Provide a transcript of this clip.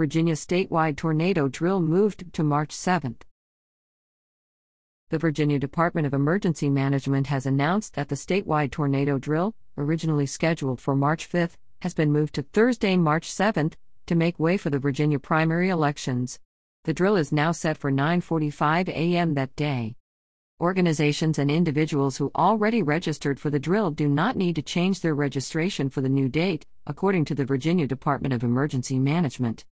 Virginia statewide tornado drill moved to March 7. The Virginia Department of Emergency Management has announced that the statewide tornado drill, originally scheduled for March 5, has been moved to Thursday, March 7, to make way for the Virginia primary elections. The drill is now set for 9:45 a.m. that day. Organizations and individuals who already registered for the drill do not need to change their registration for the new date, according to the Virginia Department of Emergency Management.